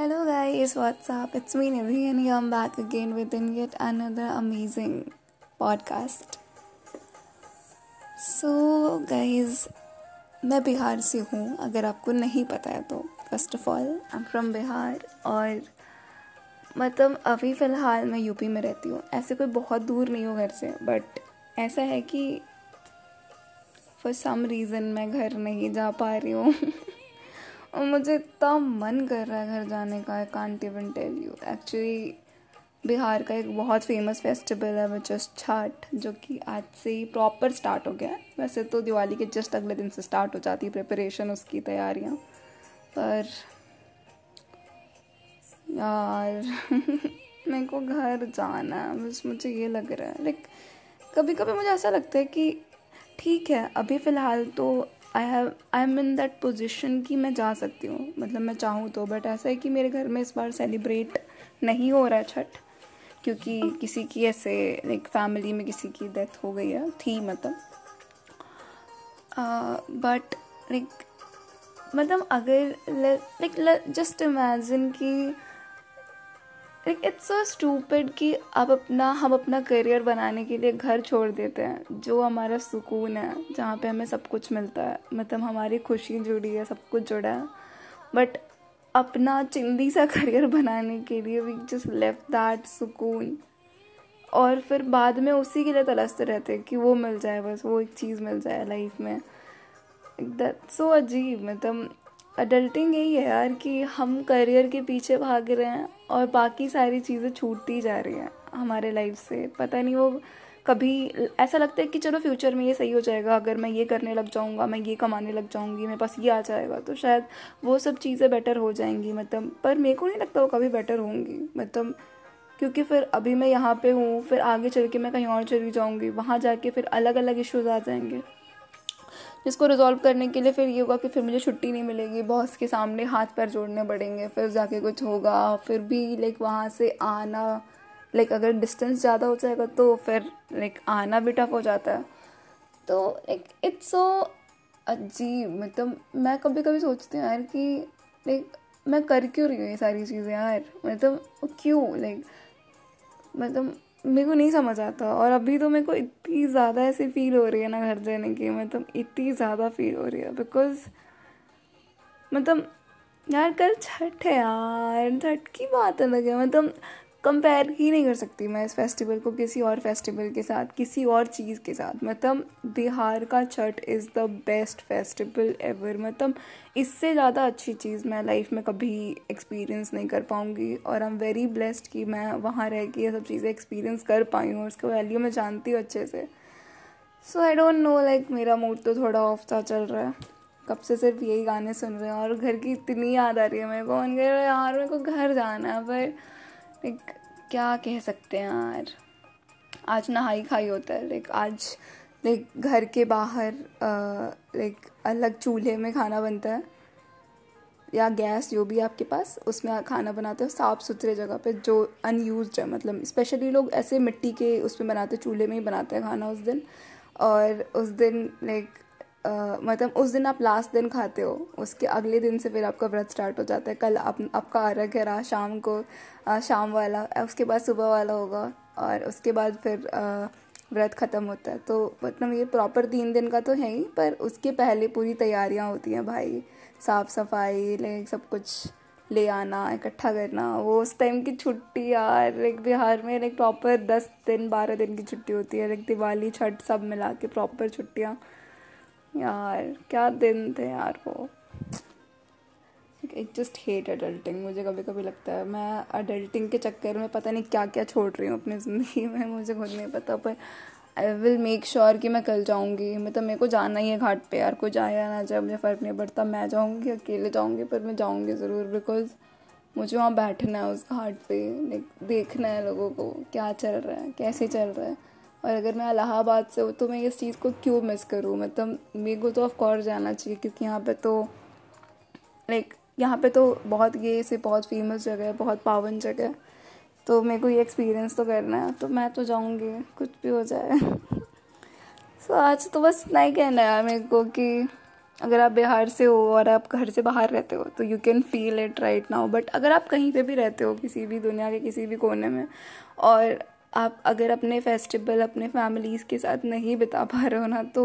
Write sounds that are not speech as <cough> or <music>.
Hello guys, what's up? It's me Nidhi and here I'm back again with yet another amazing podcast. So guys, मैं बिहार से हूँ अगर आपको नहीं पता है तो first of all I am from Bihar और मतलब अभी फ़िलहाल मैं यूपी में रहती हूँ ऐसे कोई बहुत दूर नहीं हो घर से बट ऐसा है कि फॉर सम रीज़न मैं घर नहीं जा पा रही हूँ <laughs> और मुझे इतना मन कर रहा है घर जाने का I can't even tell you actually Bihar का एक बहुत फ़ेमस फेस्टिवल है विच इज़ छठ, जो कि आज से ही प्रॉपर स्टार्ट हो गया है। वैसे तो दिवाली के जस्ट अगले दिन से स्टार्ट हो जाती है प्रिपरेशन उसकी तैयारियाँ। पर यार, <laughs> मेरे को घर जाना है, बस मुझे ये लग रहा है। लाइक कभी कभी मुझे ऐसा लगता है कि ठीक है, अभी फ़िलहाल तो I have I am in that position कि मैं जा सकती हूँ। मतलब मैं चाहूँ तो बट ऐसा है कि मेरे घर में इस बार सेलिब्रेट नहीं हो रहा है छठ, क्योंकि किसी की ऐसे लाइक फैमिली में किसी की डेथ हो गई है, थी मतलब। बट लाइक मतलब अगर लाइक जस्ट इमेजिन कि लाइक इट्स सो स्टूपिड कि अब अपना, हम अपना करियर बनाने के लिए घर छोड़ देते हैं, जो हमारा सुकून है, जहाँ पे हमें सब कुछ मिलता है। मतलब हमारी खुशी जुड़ी है, सब कुछ जुड़ा है। बट अपना चिंदी सा करियर <laughs> बनाने के लिए वी जस्ट लेफ़्ट दैट सुकून। और फिर बाद में उसी के लिए तलसते रहते हैं कि वो मिल जाए, बस वो एक चीज़ मिल जाए लाइफ में। दैट सो अजीब मतलब अडल्टिंग यही है यार कि हम करियर के पीछे भाग रहे हैं और बाकी सारी चीज़ें छूटती जा रही हैं हमारे लाइफ से। पता नहीं वो कभी ऐसा लगता है कि चलो फ्यूचर में ये सही हो जाएगा, अगर मैं ये करने लग जाऊँगा, मैं ये कमाने लग जाऊँगी, मेरे पास ये आ जाएगा तो शायद वो सब चीज़ें बेटर हो जाएँगी मतलब। पर मेरे को नहीं लगता वो कभी बेटर होंगी मतलब क्योंकि फिर अभी मैं यहाँ पे हूँ, फिर आगे चल के मैं कहीं और चली जाऊँगी, वहाँ जाके फिर अलग अलग इश्यूज़ आ जाएँगे। जिसको रिजॉल्व करने के लिए फिर ये होगा कि फिर मुझे छुट्टी नहीं मिलेगी। बॉस के सामने हाथ पैर जोड़ने पड़ेंगे। फिर जाके कुछ होगा। फिर भी लाइक वहाँ से आना लाइक अगर डिस्टेंस ज़्यादा हो जाएगा तो फिर लाइक आना भी टफ हो जाता है। तो लाइक इट्स सो अजीब। मतलब मैं कभी कभी सोचती हूँ यार कि लाइक मैं कर क्यों रही हूँ ये सारी चीज़ें यार? मतलब क्यों? लाइक मतलब मेरे को नहीं समझ आता। और अभी तो मेरे को इतनी ज़्यादा ऐसी फील हो रही है ना घर जाने की मतलब इतनी ज़्यादा फील हो रही है बिकॉज़ मतलब यार कल छठ है यार, छठ की बात अलग है मतलब कंपेयर ही नहीं कर सकती मैं इस फेस्टिवल को किसी और फेस्टिवल के साथ, किसी और चीज़ के साथ। मतलब बिहार का Chhath is the best festival ever मतलब इससे ज़्यादा अच्छी चीज़ मैं लाइफ में कभी एक्सपीरियंस नहीं कर पाऊँगी और आई एम वेरी ब्लेस्ड कि मैं वहाँ रह के ये सब चीज़ें एक्सपीरियंस कर पाई हूँ और उसका वैल्यू मैं जानती हूँ अच्छे से। So I don't know like मेरा मूड तो थोड़ा ऑफ़ सा चल रहा है। कब से सिर्फ़ यही गाने सुन रहे हैं और घर की इतनी याद आ रही है मेरे को। उनके यार, मेरे को घर जाना है, पर लाइक क्या कह सकते हैं यार? आज नहाई खाई होता है। लाइक आज लाइक घर के बाहर लाइक अलग चूल्हे में खाना बनता है। या गैस जो भी आपके पास, उसमें खाना बनाते हो, साफ़ सुथरे जगह पे, जो अनयूज है। मतलब स्पेशली लोग ऐसे मिट्टी के उसमें बनाते, चूल्हे में ही बनाते हैं खाना उस दिन। और उस दिन लाइक मतलब उस दिन आप लास्ट दिन खाते हो उसके अगले दिन से फिर आपका व्रत स्टार्ट हो जाता है। कल आप आपका अर्घ है रात शाम को आ, शाम वाला उसके बाद सुबह वाला होगा और उसके बाद फिर व्रत ख़त्म होता है। तो मतलब ये प्रॉपर तीन दिन का तो है ही पर उसके पहले पूरी तैयारियाँ होती हैं भाई। साफ़ सफ़ाई लाइक सब कुछ ले आना इकट्ठा करना। वो उस टाइम की छुट्टी यार लाइक बिहार में लाइक प्रॉपर दस दिन बारह दिन की छुट्टी होती है। लाइक दिवाली छठ सब मिला के प्रॉपर छुट्टियाँ। यार, क्या दिन थे यार वो। एक जस्ट हेट अडल्टिंग मुझे कभी कभी लगता है। मैं अडल्टिंग के चक्कर में पता नहीं क्या क्या छोड़ रही हूँ अपनी ज़िंदगी में, मुझे खुद नहीं पता, पर आई विल मेक श्योर कि मैं कल जाऊँगी। मतलब मेरे को जाना ही है घाट पे यार, कोई जाए या ना जाए, मुझे फ़र्क नहीं पड़ता। मैं जाऊँगी, अकेले जाऊँगी, पर मैं जाऊँगी ज़रूर बिकॉज़ मुझे वहाँ बैठना है उस घाट पे देखना है लोगों को, क्या चल रहा है, कैसे चल रहा है। और अगर मैं इलाहाबाद से हूँ तो मैं इस चीज़ को क्यों मिस करूँ? मतलब मेरे को तो ऑफकोर्स जाना चाहिए क्योंकि यहाँ पे तो लाइक यहाँ पे तो बहुत ये से बहुत फ़ेमस जगह है बहुत पावन जगह है। तो मेरे को ये एक्सपीरियंस तो करना है तो मैं तो जाऊँगी कुछ भी हो जाए। सो <laughs> so, आज तो बस इतना ही कहना है मेरे को कि अगर आप बिहार से हो और आप घर से बाहर रहते हो तो you can feel it right now but अगर आप कहीं पे भी रहते हो किसी भी दुनिया के किसी भी कोने में और आप अगर अपने फेस्टिवल अपने फैमिलीज़ के साथ नहीं बिता पा रहे हो ना तो